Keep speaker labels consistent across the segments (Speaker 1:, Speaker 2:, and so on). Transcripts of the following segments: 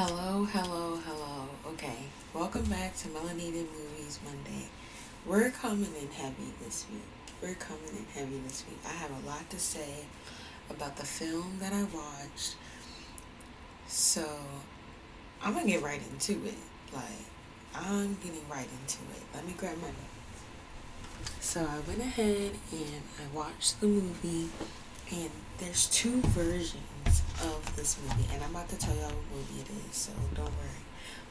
Speaker 1: Hello, hello, hello. Okay, welcome back to Melanated Movies Monday. We're coming in heavy this week. We're coming in heavy this week. I have a lot to say about the film that I watched. So, I'm gonna get right into it. Like, I'm getting right into it. Let me grab my notes. So, I went ahead and I watched the movie, and there's two versions of this movie, and I'm about to tell y'all what movie it is, so don't worry.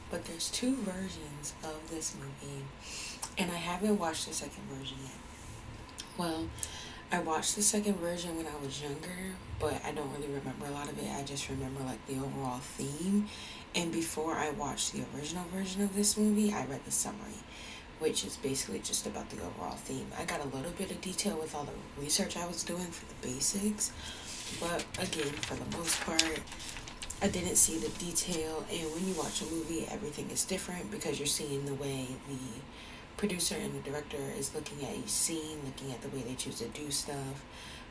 Speaker 1: But there's two versions of this movie, and I haven't watched the second version yet. Well, I watched the second version when I was younger, but I don't really remember a lot of it. I just remember like the overall theme. And before I watched the original version of this movie, I read the summary, which is basically just about the overall theme. I got a little bit of detail with all the research I was doing for the basics, but again, for the most part, I didn't see the detail. And when you watch a movie, everything is different because you're seeing the way the producer and the director is looking at each scene, looking at the way they choose to do stuff,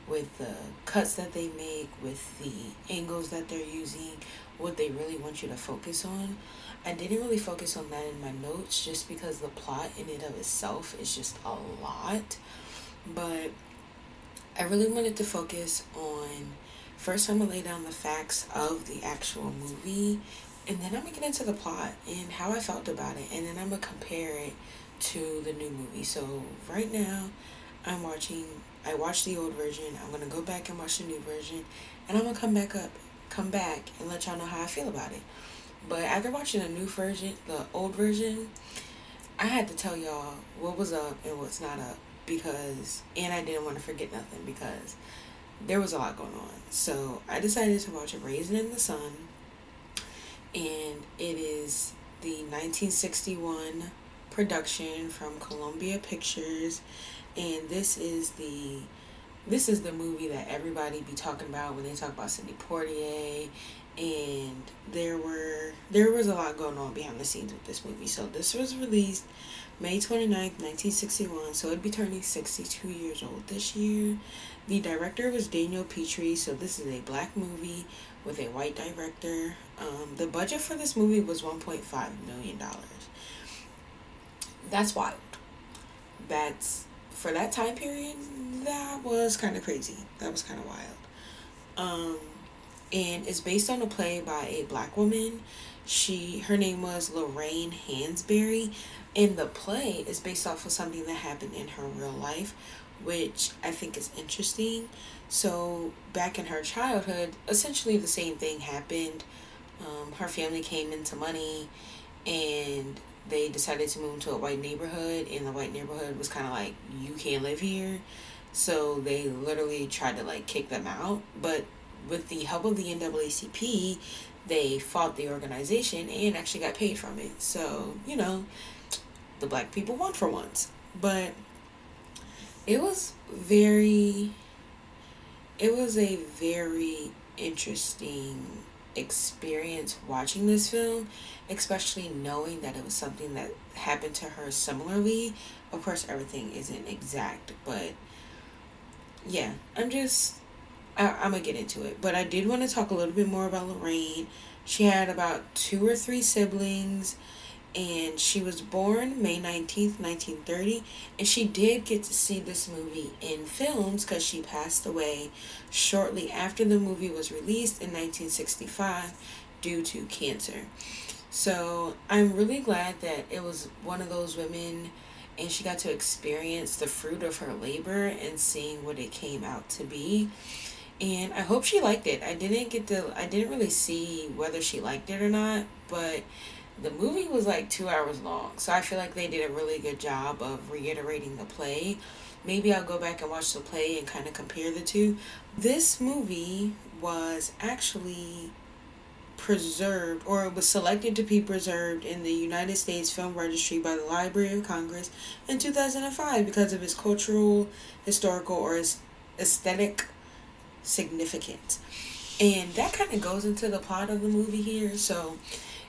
Speaker 1: with the cuts that they make, with the angles that they're using, what they really want you to focus on. I didn't really focus on that in my notes just because the plot in and of itself is just a lot. But I really wanted to focus on first I'm gonna lay down the facts of the actual movie and then I'm gonna get into the plot and how I felt about it and then I'm gonna compare it to the new movie. So right now I'm watching I watched the old version. I'm gonna go back and watch the new version and I'm gonna come back up come back and let y'all know how I feel about it. But after watching the new version, the old version, I had to tell y'all what was up and what's not up because and I didn't want to forget nothing because there was a lot going on. So I decided to watch Raisin in the Sun and it is the 1961 production from Columbia Pictures and this is the this is the movie that everybody be talking about when they talk about Sidney Poitier and there were there was a lot going on behind the scenes with this movie. So this was released May 29th, 1961, so it'd be turning 62 years old this year. The director was Daniel Petrie, so this is a black movie with a white director. Um, the budget for this movie was $1.5 million. That's wild. That's, for that time period, that was kind of crazy. That was kind of wild. Um, and it's based on a play by a black woman. She, her name was Lorraine Hansberry and the play is based off of something that happened in her real life, which I think is interesting. So, back in her childhood, essentially the same thing happened. Um, her family came into money and they decided to move to a white neighborhood, and the white neighborhood was kind of like, you can't live here. So, they literally tried to like kick them out. But with the help of the NAACP, they fought the organization and actually got paid from it. So, you know, the black people won for once. But it was very it was a very interesting experience watching this film, especially knowing that it was something that happened to her similarly. Of course, everything isn't exact, but yeah, I'm just, I, I'm gonna get into it. But I did want to talk a little bit more about Lorraine. She had about two or three siblings and she was born May 19th, 1930, and she did get to see this movie in films because she passed away shortly after the movie was released in 1965 due to cancer. So I'm really glad that it was one of those women and she got to experience the fruit of her labor and seeing what it came out to be. And I hope she liked it. I didn't get to I didn't really see whether she liked it or not, but the movie was like two hours long, so I feel like they did a really good job of reiterating the play. Maybe I'll go back and watch the play and kind of compare the two. This movie was actually preserved or it was selected to be preserved in the United States Film Registry by the Library of Congress in 2005 because of its cultural, historical, or aesthetic significance. And that kind of goes into the plot of the movie here. So,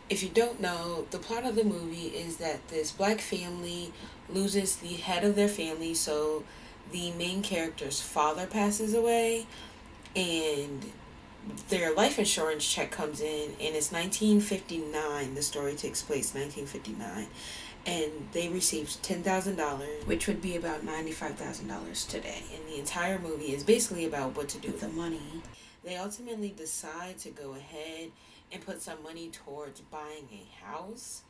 Speaker 1: if you don't know, the plot of the movie is that this black family loses the head of their family, so the main character's father passes away, and their life insurance check comes in and it's 1959 the story takes place 1959 and they received $10,000 which would be about $95,000 today. And the entire movie is basically about what to do with the money. They ultimately decide to go ahead and put some money towards buying a house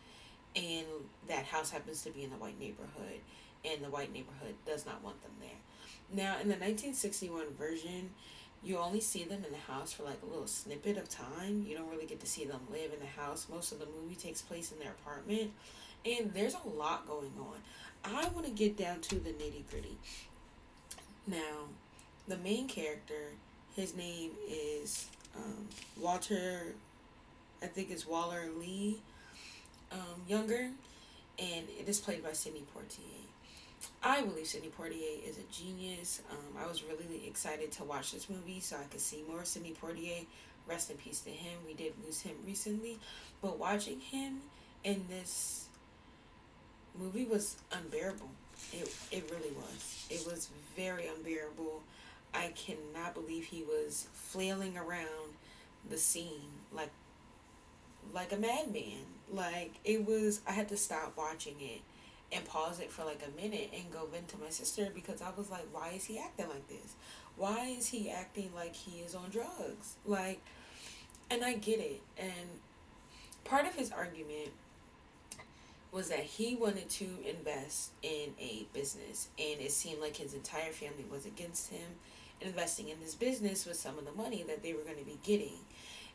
Speaker 1: and that house happens to be in the white neighborhood and the white neighborhood does not want them there now in the 1961 version you only see them in the house for like a little snippet of time. You don't really get to see them live in the house. Most of the movie takes place in their apartment. And there's a lot going on. I want to get down to the nitty gritty. Now, the main character, his name is um, Walter, I think it's Walter Lee um, Younger, and it is played by Sidney Poitier. I believe Sidney Poitier is a genius. Um, I was really excited to watch this movie so I could see more Sidney Poitier. Rest in peace to him. We did lose him recently, but watching him in this movie was unbearable. It it really was. It was very unbearable. I cannot believe he was flailing around the scene like like a madman. Like it was I had to stop watching it and pause it for like a minute and go vent to my sister because I was like, why is he acting like this? Why is he acting like he is on drugs? Like, and I get it. And part of his argument was that he wanted to invest in a business and it seemed like his entire family was against him investing in this business with some of the money that they were going to be getting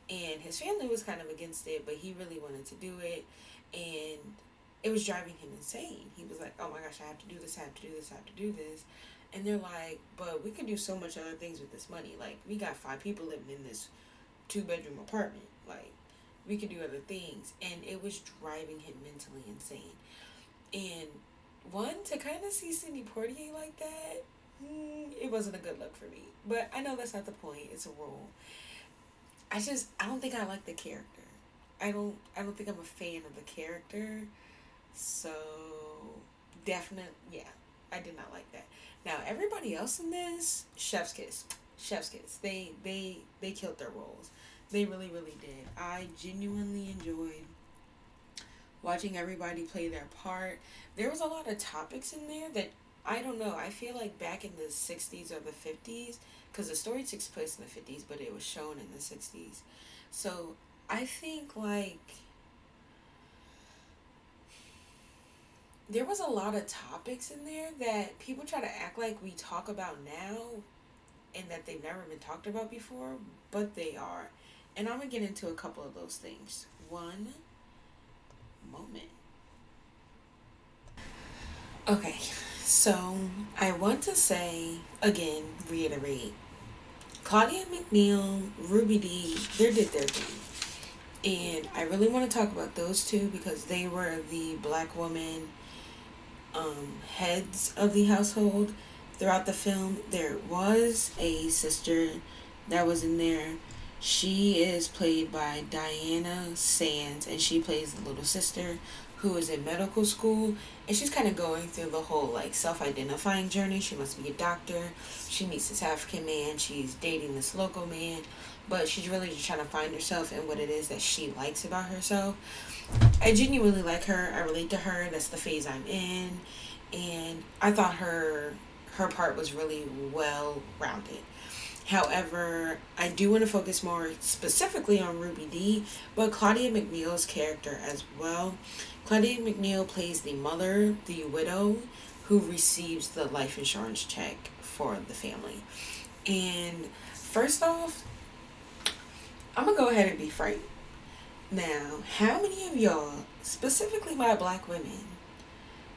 Speaker 1: and his family was kind of against it but he really wanted to do it and it was driving him insane. He was like, "Oh my gosh, I have to do this, I have to do this, I have to do this," and they're like, "But we could do so much other things with this money. Like we got five people living in this two bedroom apartment. Like we could do other things," and it was driving him mentally insane. And one to kind of see Sidney Poitier like that, mm, it wasn't a good look for me. But I know that's not the point. It's a role. I just I don't think I like the character. I don't I don't think I'm a fan of the character. So definite, yeah, I did not like that. Now everybody else in this, chef's kiss, chef's kiss. They they they killed their roles. They really really did. I genuinely enjoyed watching everybody play their part. There was a lot of topics in there that I don't know. I feel like back in the 60s or the 50s, because the story takes place in the 50s, but it was shown in the 60s. So I think like there was a lot of topics in there that people try to act like we talk about now and that they've never been talked about before, but they are. And I'm going to get into a couple of those things. One moment. Okay, so I want to say, again, reiterate Claudia McNeil, Ruby Dee, they did their thing. And I really want to talk about those two because they were the black woman um, heads of the household throughout the film. There was a sister that was in there. She is played by Diana Sands, and she plays the little sister who is in medical school and she's kind of going through the whole like self-identifying journey she wants to be a doctor she meets this african man she's dating this local man but she's really just trying to find herself and what it is that she likes about herself I genuinely like her. I relate to her. That's the phase I'm in, and I thought her her part was really well rounded. However, I do want to focus more specifically on Ruby Dee, but Claudia McNeil's character as well. Claudia McNeil plays the mother, the widow, who receives the life insurance check for the family. And first off, I'm gonna go ahead and be frank. Now, how many of y'all, specifically my black women,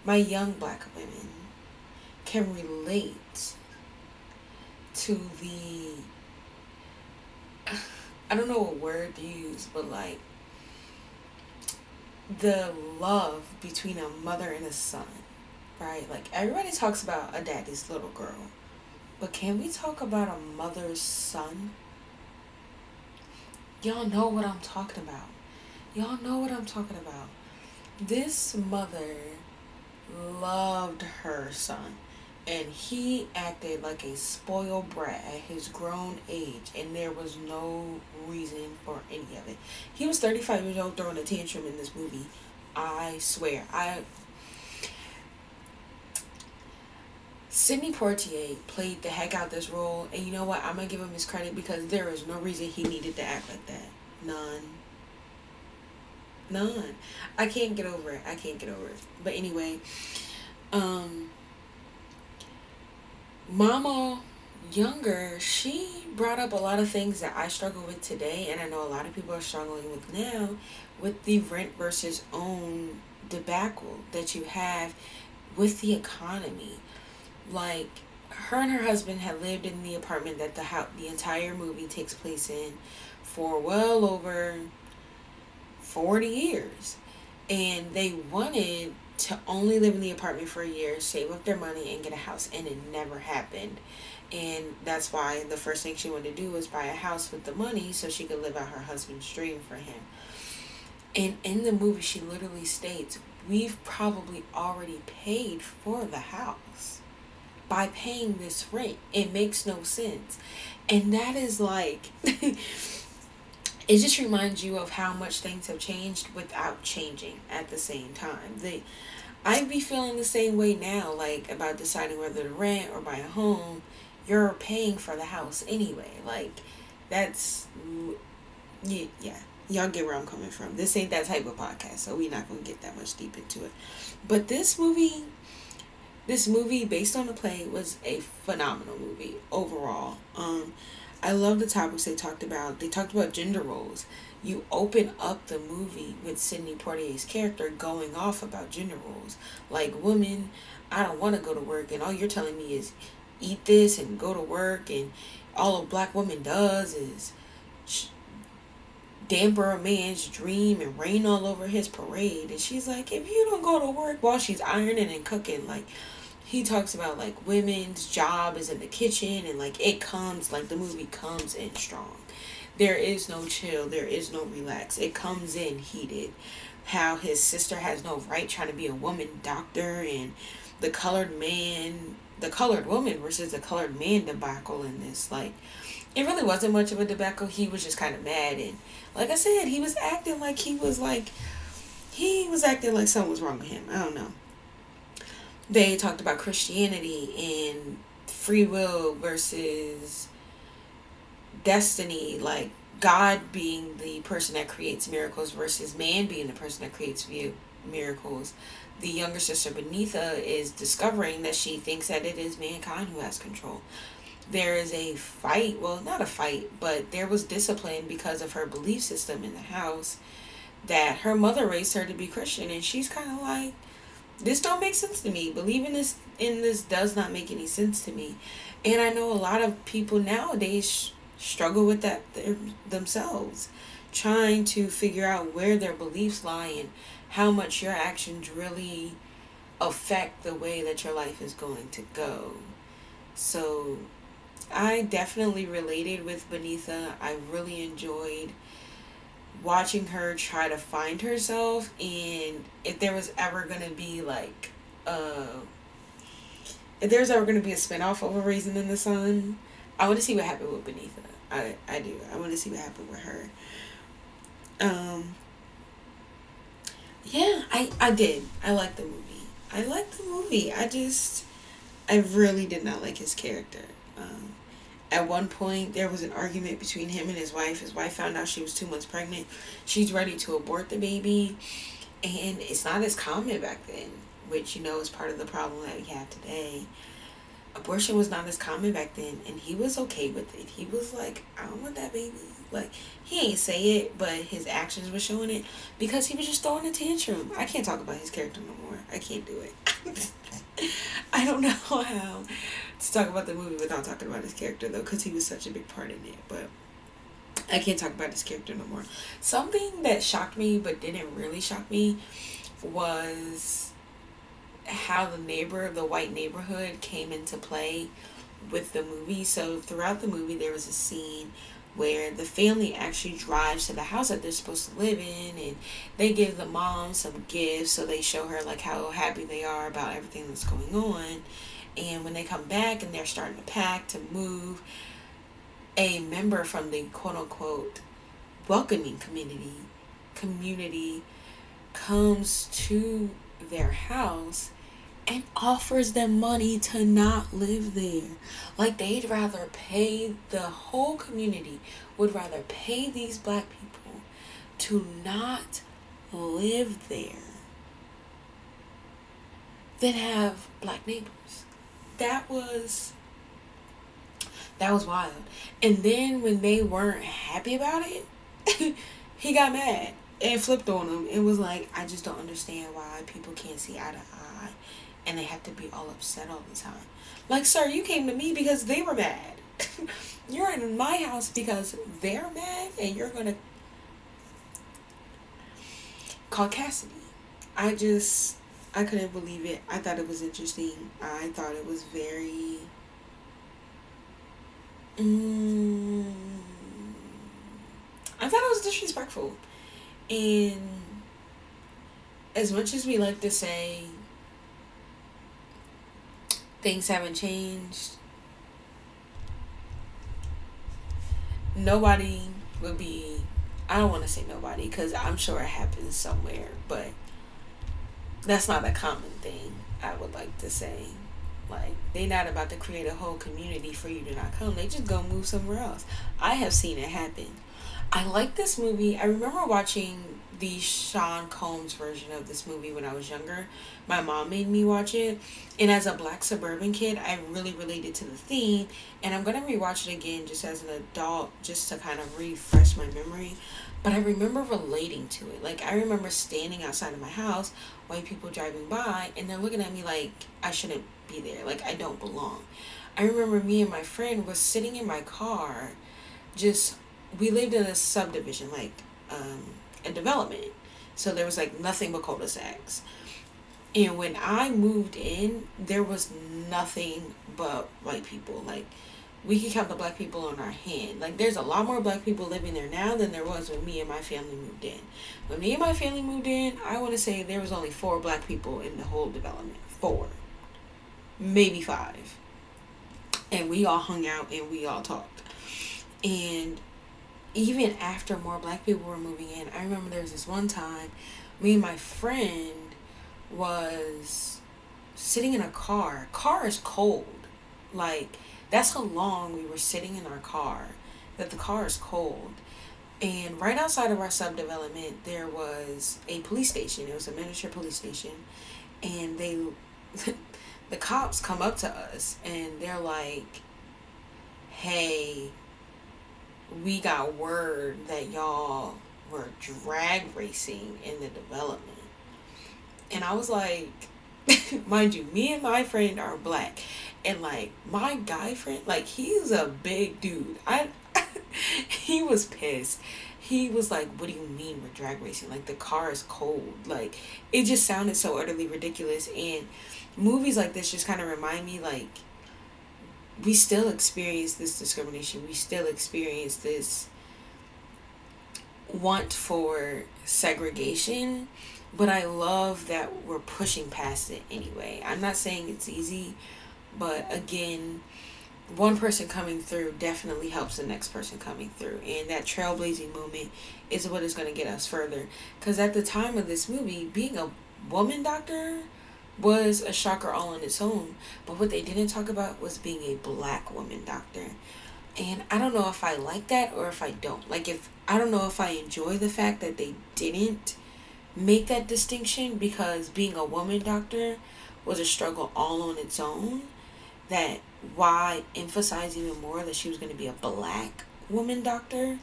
Speaker 1: my young black women, can relate to the, I don't know what word to use, but like the love between a mother and a son, right? Like everybody talks about a daddy's little girl, but can we talk about a mother's son? Y'all know what I'm talking about. Y'all know what I'm talking about. This mother loved her son. And he acted like a spoiled brat at his grown age and there was no reason for any of it he was 35 years old throwing a tantrum in this movie i swear i Sidney Poitier played the heck out this role, and you know what? I'm gonna give him his credit because there is no reason he needed to act like that. None. None. I can't get over it. I can't get over it. But anyway, um, Mama Younger, she brought up a lot of things that I struggle with today, and I know a lot of people are struggling with now, with the rent versus own debacle that you have with the economy. Like her and her husband had lived in the apartment that the house, the entire movie takes place in for well over 40 years and they wanted to only live in the apartment for a year save up their money and get a house and it never happened and that's why the first thing she wanted to do was buy a house with the money so she could live out her husband's dream for him and in the movie she literally states we've probably already paid for the house by paying this rent. It makes no sense. And that is like, it just reminds you of how much things have changed without changing at the same time. I'd be feeling the same way now, like about deciding whether to rent or buy a home. You're paying for the house anyway. Like, that's, yeah, yeah. Y'all get where I'm coming from. This ain't that type of podcast, so we're not to get that much deep into it. But this movie, this movie based on the play was a phenomenal movie overall um i love the topics they talked about. They talked about gender roles. You open up the movie with sidney poitier's character going off about gender roles. Like women i don't want to go to work and all you're telling me is eat this and go to work and all a black woman does is damper a man's dream and rain all over his parade. And she's like if you don't go to work while she's ironing and cooking like he talks about like women's job is in the kitchen and like it comes like the movie comes in strong. There is no chill. There is no relax. It comes in heated. How his sister has no right trying to be a woman doctor and the colored man the colored woman versus the colored man debacle in this. Like it really wasn't much of a debacle. He was just kind of mad and like i said he was acting like he was like he was acting like something was wrong with him. I don't know they talked about Christianity and free will versus destiny, like God being the person that creates miracles versus man being the person that creates miracles. The younger sister Beneatha is discovering that she thinks that it is mankind who has control. There is a fight, well, not a fight, but there was discipline because of her belief system in the house that her mother raised her to be Christian, and she's kind of like, this don't make sense to me. Believing this in this does not make any sense to me. And I know a lot of people nowadays struggle with that themselves, trying to figure out where their beliefs lie and how much your actions really affect the way that your life is going to go. So I definitely related with Beneatha. I really enjoyed watching her try to find herself and if there was ever gonna be like uh if there's ever gonna be a spinoff of a Raisin in the Sun, I wanna see what happened with Beneatha. I I do. I wanna see what happened with her. Um Yeah, I, I did. I liked the movie. I liked the movie. I just I really did not like his character. Um at one point there was an argument between him and his wife. His wife found out she was two months pregnant. She's ready to abort the baby. And it's not as common back then which you know is part of the problem that we have today. Abortion was not as common back then and he was okay with it. He was like i don't want that baby like he ain't say it but his actions were showing it because he was just throwing a tantrum i can't talk about his character no more i can't do it i don't know how to talk about the movie without talking about his character though, because he was such a big part in it. But I can't talk about his character no more. Something that shocked me but didn't really shock me was how the neighbor, of the white neighborhood, came into play with the movie. So throughout the movie, there was a scene where the family actually drives to the house that they're supposed to live in and they give the mom some gifts so they show her like how happy they are about everything that's going on. And when they come back and they're starting to pack to move, a member from the quote unquote welcoming community community comes to their house and offers them money to not live there. Like they'd rather pay the whole community would rather pay these black people to not live there than have black neighbors. That was that was wild. And then when they weren't happy about it, he got mad and flipped on them and was like, I just don't understand why people can't see eye to eye and they have to be all upset all the time. Like, sir, you came to me because they were mad. you're in my house because they're mad and you're gonna call Cassidy. I just I couldn't believe it. I thought it was interesting. I thought it was very mm, I thought it was disrespectful. And as much as we like to say things haven't changed, nobody would be, I don't want to say nobody because I'm sure it happens somewhere, but that's not a common thing, I would like to say. Like, they're not about to create a whole community for you to not come. They just go move somewhere else. I have seen it happen. I like this movie. I remember watching the Sean Combs version of this movie when I was younger. My mom made me watch it. And as a black suburban kid, I really related to the theme. And I'm to rewatch it again just as an adult, just to kind of refresh my memory. But I remember relating to it. Like, I remember standing outside of my house, white people driving by, and they're looking at me like I shouldn't be there. Like, I don't belong. I remember me and my friend was sitting in my car, just, we lived in a subdivision, like, um, a development. So there was like nothing but cul-de-sacs. And when I moved in, there was nothing but white people. Like, we could count the black people on our hand. Like there's a lot more black people living there now than there was when me and my family moved in. When me and my family moved in, I want to say there was only four black people in the whole development. Four. Maybe five. And we all hung out and we all talked. And even after more black people were moving in, I remember there was this one time me and my friend was sitting in a car. Car is cold. Like that's how long we were sitting in our car, that the car is cold. And right outside of our subdevelopment, there was a police station. It was a miniature police station. And they, the cops come up to us and they're like, hey, we got word that y'all were drag racing in the development. And I was like, mind you, me and my friend are black. And like my guy friend like he's a big dude. I he was pissed. He was like what do you mean we're drag racing? Like the car is cold. Like it just sounded so utterly ridiculous. And movies like this just kind of remind me like we still experience this discrimination we still experience this want for segregation but i love that we're pushing past it anyway i'm not saying it's easy but again, one person coming through definitely helps the next person coming through. And that trailblazing moment is what is going to get us further. Because at the time of this movie, being a woman doctor was a shocker all on its own. But what they didn't talk about was being a black woman doctor. And I don't know if I like that or if I don't. Like, if I don't know if I enjoy the fact that they didn't make that distinction because being a woman doctor was a struggle all on its own that why emphasize even more that she was going to be a black woman doctor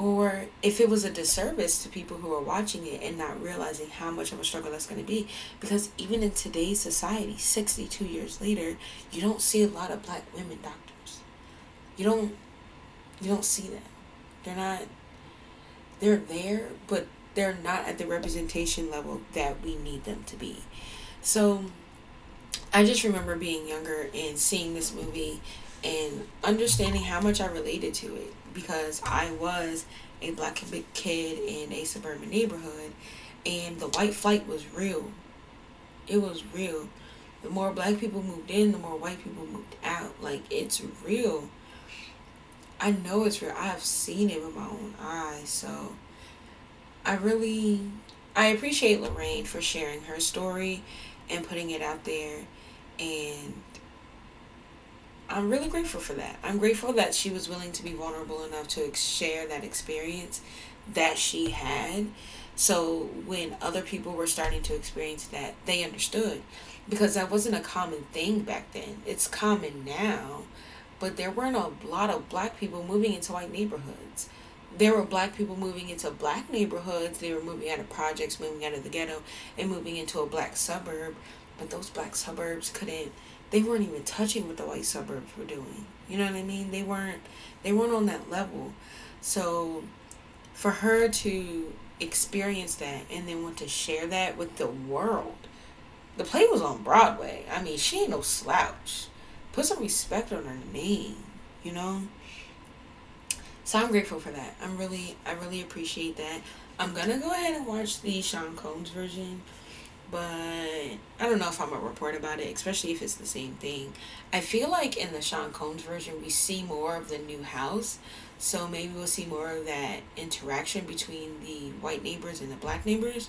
Speaker 1: or if it was a disservice to people who are watching it and not realizing how much of a struggle that's going to be. Because even in today's society 62 years later you don't see a lot of black women doctors. You don't you don't see them they're not they're there but they're not at the representation level that we need them to be. So I just remember being younger and seeing this movie and understanding how much I related to it because I was a black kid in a suburban neighborhood and the white flight was real. It was real. The more black people moved in, the more white people moved out. Like it's real. I know it's real. I have seen it with my own eyes. So I really I appreciate Lorraine for sharing her story and putting it out there and I'm really grateful for that. I'm grateful that she was willing to be vulnerable enough to share that experience that she had. So when other people were starting to experience that, they understood because that wasn't a common thing back then. It's common now, but there weren't a lot of black people moving into white neighborhoods. There were black people moving into black neighborhoods. They were moving out of projects, moving out of the ghetto, and moving into a black suburb. But those black suburbs couldn't they weren't even touching what the white suburbs were doing. You know what I mean? They weren't they weren't on that level. So for her to experience that and then want to share that with the world. The play was on Broadway. I mean, she ain't no slouch. Put some respect on her name, you know? So I'm grateful for that. I'm really I really appreciate that. I'm gonna go ahead and watch the Sean Combs version but I don't know if I'm gonna report about it, especially if it's the same thing. I feel like in the Sean Combs version, we see more of the new house, so maybe we'll see more of that interaction between the white neighbors and the black neighbors.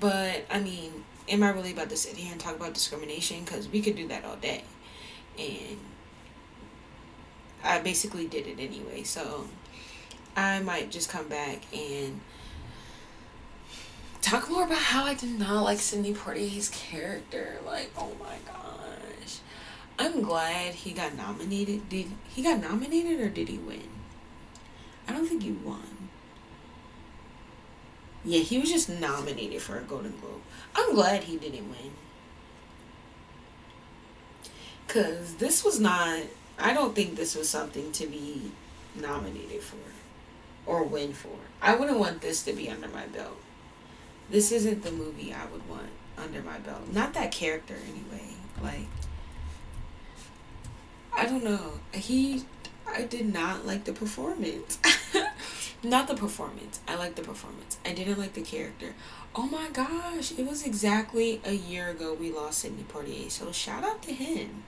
Speaker 1: But I mean, am I really about to sit here and talk about discrimination? Because we could do that all day, and I basically did it anyway. So I might just come back and talk more about how I did not like Sidney Poitier's character. Like, oh my gosh. I'm glad he got nominated. Did he got nominated or did he win? I don't think he won. Yeah, he was just nominated for a Golden Globe. I'm glad he didn't win. Cause this was not I don't think this was something to be nominated for or win for. I wouldn't want this to be under my belt this isn't the movie I would want under my belt. Not that character anyway. Like I don't know. He I did not like the performance. not the performance. I like the performance. I didn't like the character. Oh my gosh, it was exactly a year ago we lost Sidney Poitier. So shout out to him.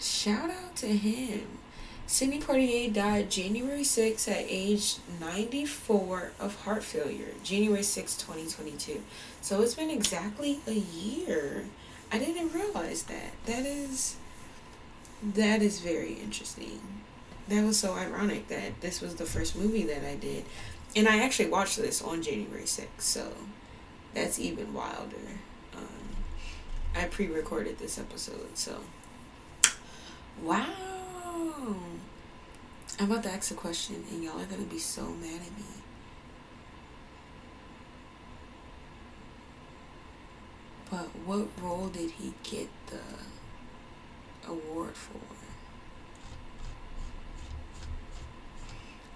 Speaker 1: Shout out to him. Sidney Poitier died January 6 at age 94 of heart failure. January 6, 2022. So it's been exactly a year. I didn't realize that. That is that is very interesting. That was so ironic that this was the first movie that I did. And I actually watched this on January 6th, so that's even wilder. Um, I pre recorded this episode, so. Wow. I'm about to ask a question, and y'all are gonna be so mad at me. But what role did he get the award for?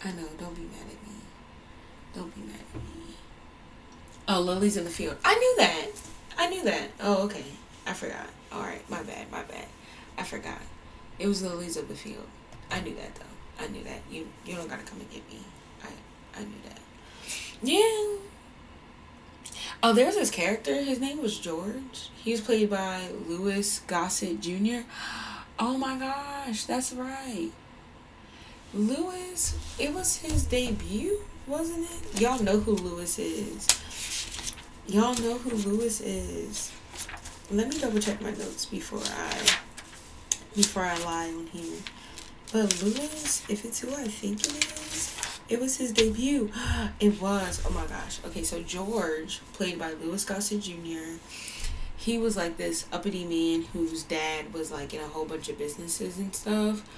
Speaker 1: I know, don't be mad at me. Don't be mad at me. Oh, Lilies in the Field. I knew that. I knew that. Oh, okay. I forgot. Alright, my bad, my bad. I forgot. It was Lilies of the Field. I knew that though. I knew that. You you don't gotta come and get me. I I knew that. Yeah. Oh, there's this character. His name was George. He was played by Louis Gossett Jr. Oh my gosh, that's right. Louis, it was his debut, wasn't it? Y'all know who Louis is. Y'all know who Louis is. Let me double check my notes before I before I lie on here. But Louis, if it's who I think it is, it was his debut. It was. Oh my gosh. Okay, so George, played by Louis Gossett Jr., he was like this uppity man whose dad was like in a whole bunch of businesses and stuff.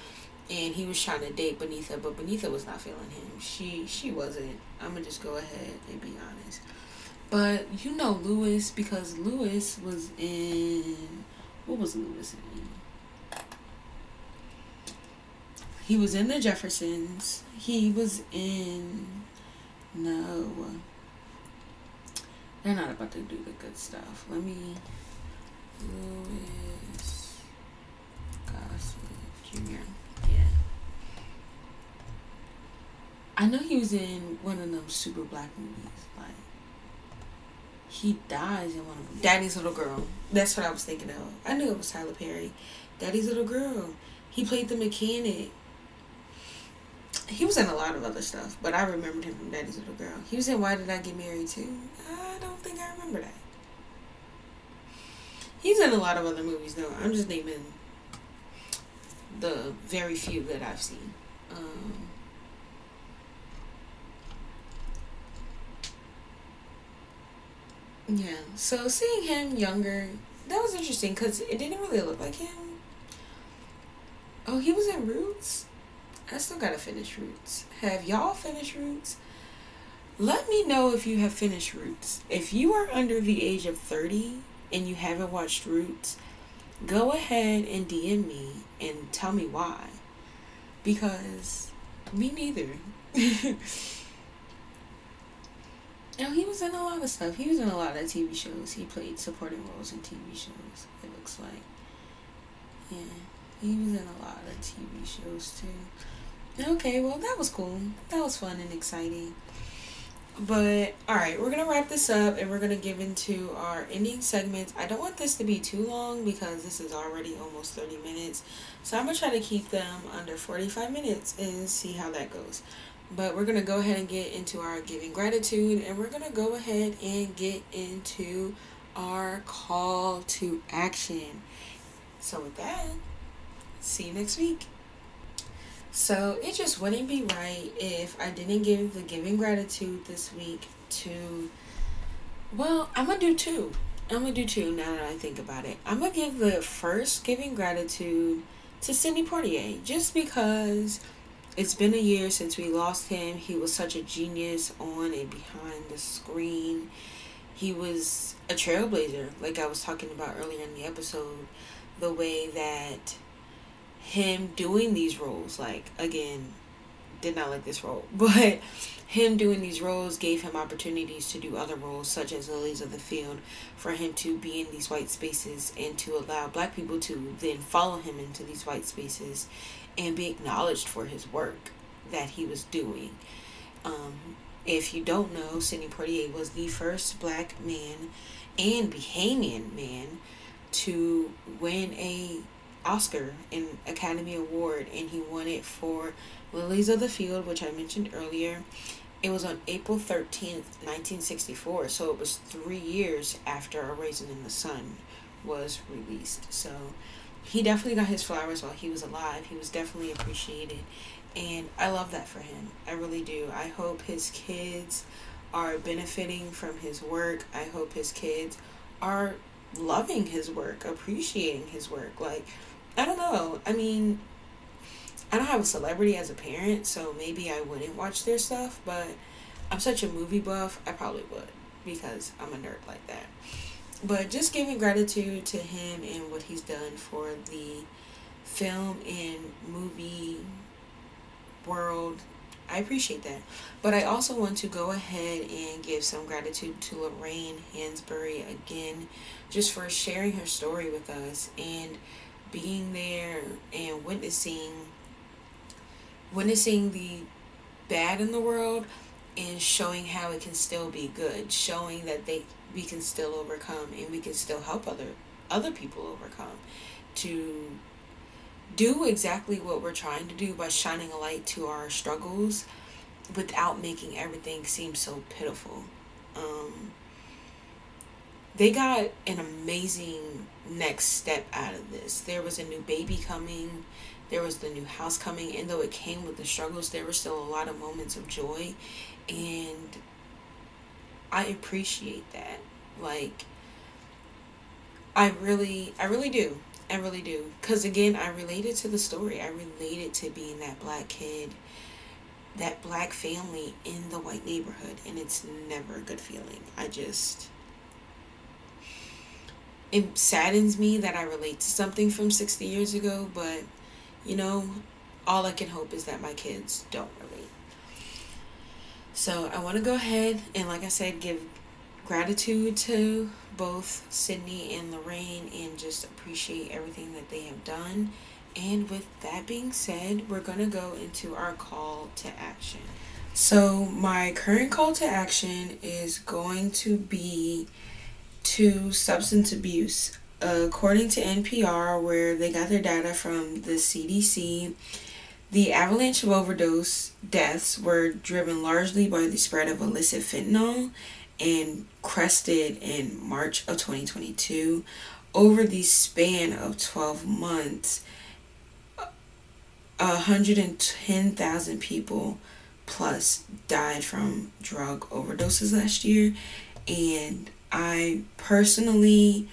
Speaker 1: And he was trying to date Beneatha, but Beneatha was not feeling him. She she wasn't. I'm gonna just go ahead and be honest. But you know Louis because Louis was in what was Louis in? He was in the Jeffersons. He was in. No. They're not about to do the good stuff. Let me. Louis Gossett Jr. Yeah. I know he was in one of them super black movies. Like. He dies in one of them. Daddy's Little Girl. That's what I was thinking of. I knew it was Tyler Perry. Daddy's Little Girl. He played the mechanic. He was in a lot of other stuff, but I remembered him from Daddy's Little Girl. He was in Why Did I Get Married Too? I don't think I remember that. He's in a lot of other movies though. I'm just naming the very few that I've seen. Um, yeah, so seeing him younger, that was interesting because it didn't really look like him. Oh, he was in Roots? I still gotta finish Roots. Have y'all finished Roots? Let me know if you have finished Roots. If you are under the age of 30 and you haven't watched Roots, go ahead and DM me and tell me why. Because me neither. now he was in a lot of stuff. He was in a lot of TV shows. He played supporting roles in TV shows. It looks like. Yeah, he was in a lot of TV shows too. Okay, well that was cool. That was fun and exciting. But all right, we're gonna wrap this up and we're gonna give into our ending segments. I don't want this to be too long because this is already almost 30 minutes. So I'm gonna try to keep them under 45 minutes and see how that goes. But we're gonna go ahead and get into our giving gratitude and we're gonna go ahead and get into our call to action. So with that, see you next week. So it just wouldn't be right if I didn't give the giving gratitude this week to. Well, I'm gonna do two. I'm gonna do two now that I think about it. I'm gonna give the first giving gratitude to Sidney Poitier just because it's been a year since we lost him. He was such a genius on and behind the screen. He was a trailblazer, like I was talking about earlier in the episode. The way that him doing these roles like again did not like this role but him doing these roles gave him opportunities to do other roles such as lilies of the field for him to be in these white spaces and to allow black people to then follow him into these white spaces and be acknowledged for his work that he was doing. Um, if you don't know sidney poitier was the first black man and bahamian man to win a Oscar and Academy Award, and he won it for Lilies of the Field, which I mentioned earlier. It was on April 13th, 1964, so it was three years after A Raisin in the Sun was released. So he definitely got his flowers while he was alive. He was definitely appreciated, and I love that for him. I really do. I hope his kids are benefiting from his work. I hope his kids are loving his work, appreciating his work. Like, I don't know. I mean, I don't have a celebrity as a parent, so maybe I wouldn't watch their stuff, but I'm such a movie buff, I probably would because I'm a nerd like that. But just giving gratitude to him and what he's done for the film and movie world. I appreciate that. But I also want to go ahead and give some gratitude to Lorraine Hansberry again, just for sharing her story with us and being there and witnessing witnessing the bad in the world and showing how it can still be good showing that they we can still overcome and we can still help other other people overcome to do exactly what we're trying to do by shining a light to our struggles without making everything seem so pitiful. Um, they got an amazing next step out of this. There was a new baby coming, there was the new house coming, and though it came with the struggles, there were still a lot of moments of joy, and I appreciate that. Like, I really, I really do. I really do. Because again, I related to the story. I related to being that black kid, that black family in the white neighborhood. And it's never a good feeling. I just, it saddens me that I relate to something from 60 years ago, but you know, all I can hope is that my kids don't relate. So I want to go ahead and, like I said, give gratitude to both Sidney and Lorraine and just appreciate everything that they have done. And with that being said, we're going to go into our call to action. So, my current call to action is going to be to substance abuse. According to NPR, where they got their data from the CDC, the avalanche of overdose deaths were driven largely by the spread of illicit fentanyl and crested in March of 2022. Over the span of 12 months, 110,000 people plus died from drug overdoses last year. And I personally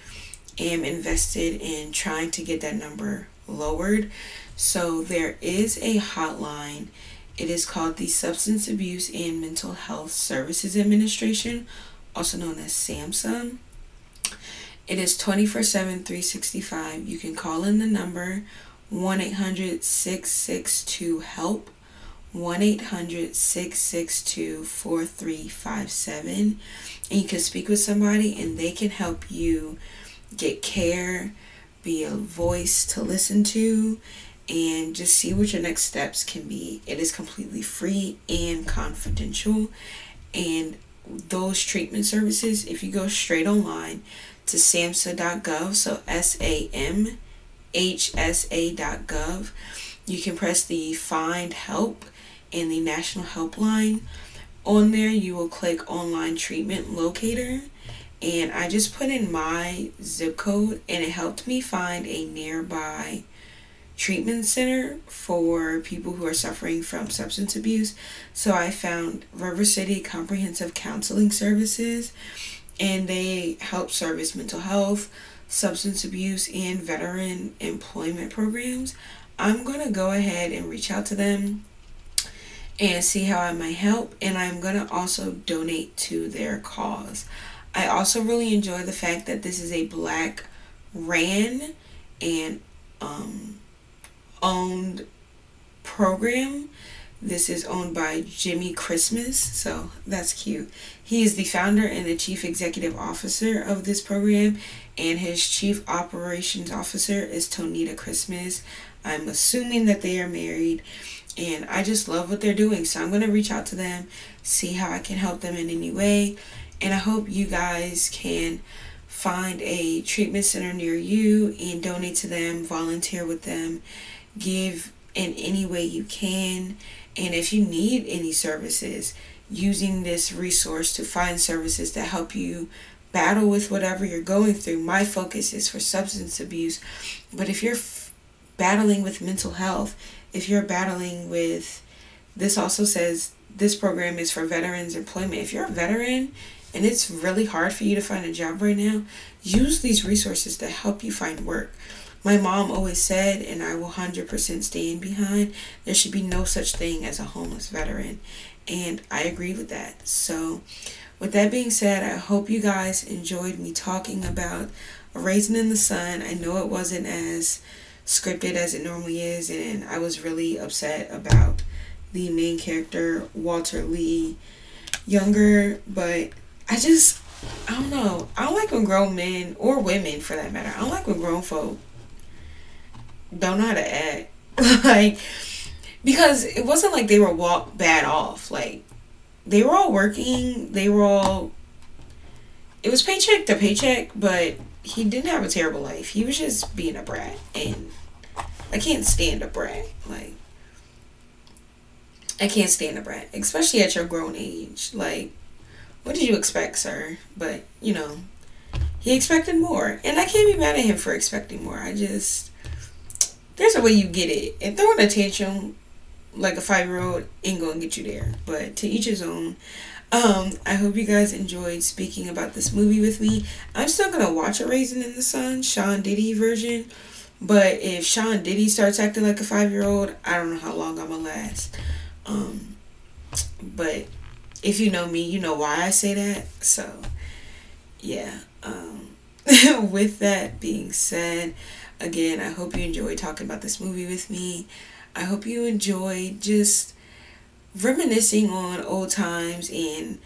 Speaker 1: am invested in trying to get that number lowered. So there is a hotline. It is called the Substance Abuse and Mental Health Services Administration, also known as SAMHSA. It is 24 7, 365. You can call in the number 1 800 662 HELP. 1 800 662 4357. And you can speak with somebody and they can help you get care, be a voice to listen to, and just see what your next steps can be. It is completely free and confidential. And those treatment services, if you go straight online to samhsa.gov, so S A M H S A.gov, you can press the Find Help in the National Helpline. On there, you will click Online Treatment Locator. And I just put in my zip code, and it helped me find a nearby treatment center for people who are suffering from substance abuse. So I found River City Comprehensive Counseling Services, and they help service mental health, substance abuse, and veteran employment programs. I'm going to go ahead and reach out to them and see how I might help, and I'm to also donate to their cause. I also really enjoy the fact that this is a black ran and um, owned program. This is owned by Jimmy Christmas, so that's cute. He is the founder and the chief executive officer of this program, and his chief operations officer is Tonita Christmas. I'm assuming that they are married, and I just love what they're doing, so I'm going to reach out to them, see how I can help them in any way, and I hope you guys can find a treatment center near you and donate to them, volunteer with them give in any way you can. And if you need any services, using this resource to find services that help you battle with whatever you're going through. My focus is for substance abuse. But if you're f- battling with mental health, if you're battling with, this also says this program is for veterans employment. If you're a veteran and it's really hard for you to find a job right now, use these resources to help you find work. My mom always said, and I will 100% stand behind, there should be no such thing as a homeless veteran. And I agree with that. So, with that being said, I hope you guys enjoyed me talking about a Raisin in the Sun. I know it wasn't as scripted as it normally is, and I was really upset about the main character, Walter Lee Younger, but I just, I don't know. I don't like when grown men, or women for that matter, I don't like when grown folk don't know how to act. like because it wasn't like they were walk bad off. Like they were all working. They were all. It was paycheck to paycheck, but he didn't have a terrible life. He was just being a brat, and I can't stand a brat. Like I can't stand a brat, especially at your grown age. Like, what did you expect, sir? But you know, he expected more, and I can't be mad at him for expecting more. I just there's a way you get it. And throwing a tantrum like a five year old ain't gonna get you there. But to each his own. Um, I hope you guys enjoyed speaking about this movie with me. I'm still gonna watch A Raisin in the Sun, Sean Diddy version. But if Sean Diddy starts acting like a five year old, I don't know how long I'm gonna last. Um, but if you know me, you know why I say that. So, yeah. Um, with that being said, Again, I hope you enjoyed talking about this movie with me. I hope you enjoyed just reminiscing on old times and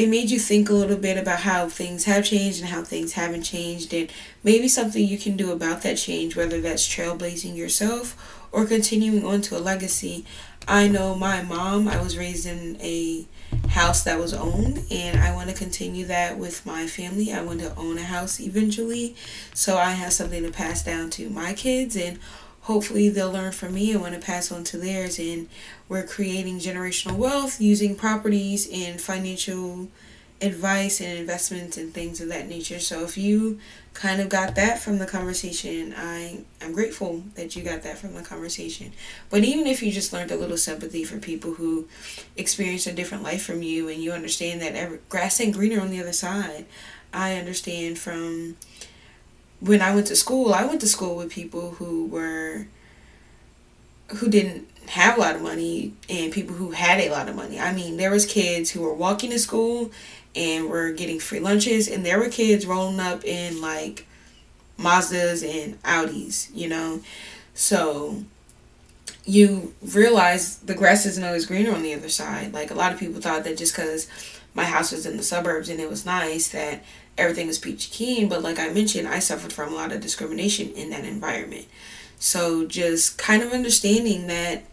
Speaker 1: it made you think a little bit about how things have changed and how things haven't changed and maybe something you can do about that change whether that's trailblazing yourself or continuing on to a legacy I know my mom, I was raised in a house that was owned and I want to continue that with my family. I want to own a house eventually so I have something to pass down to my kids and hopefully they'll learn from me and want to pass on to theirs and we're creating generational wealth using properties and financial advice and investments and things of that nature. So if you kind of got that from the conversation, I I'm grateful that you got that from the conversation. But even if you just learned a little sympathy for people who experience a different life from you and you understand that every, grass ain't greener on the other side. I understand from when I went to school, I went to school with people who were who didn't have a lot of money and people who had a lot of money. I mean, there was kids who were walking to school and were getting free lunches and there were kids rolling up in like Mazdas and Audis, you know. So you realize the grass isn't always greener on the other side. Like a lot of people thought that just because my house was in the suburbs and it was nice that everything was peachy keen, but like I mentioned, I suffered from a lot of discrimination in that environment. So just kind of understanding that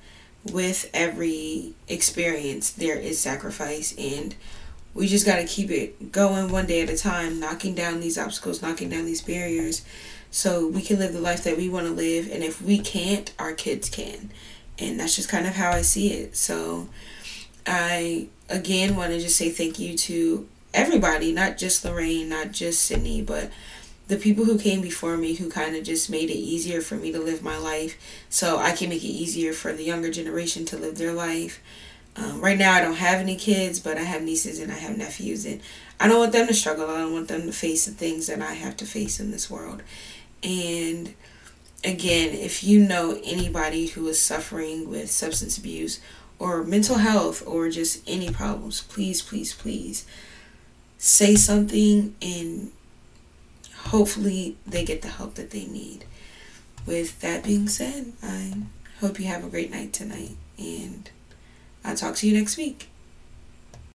Speaker 1: with every experience there is sacrifice and we just got to keep it going one day at a time, knocking down these obstacles, knocking down these barriers so we can live the life that we want to live and if we can't, our kids can. And that's just kind of how I see it. So I again want to just say thank you to everybody, not just Lorraine, not just Sidney, but the people who came before me who kind of just made it easier for me to live my life so I can make it easier for the younger generation to live their life. Um, right now, I don't have any kids, but I have nieces and I have nephews, and I don't want them to struggle. I don't want them to face the things that I have to face in this world. And again, if you know anybody who is suffering with substance abuse or mental health or just any problems, please, please, please say something and hopefully they get the help that they need. With that being said, I hope you have a great night tonight and I'll talk to you next week.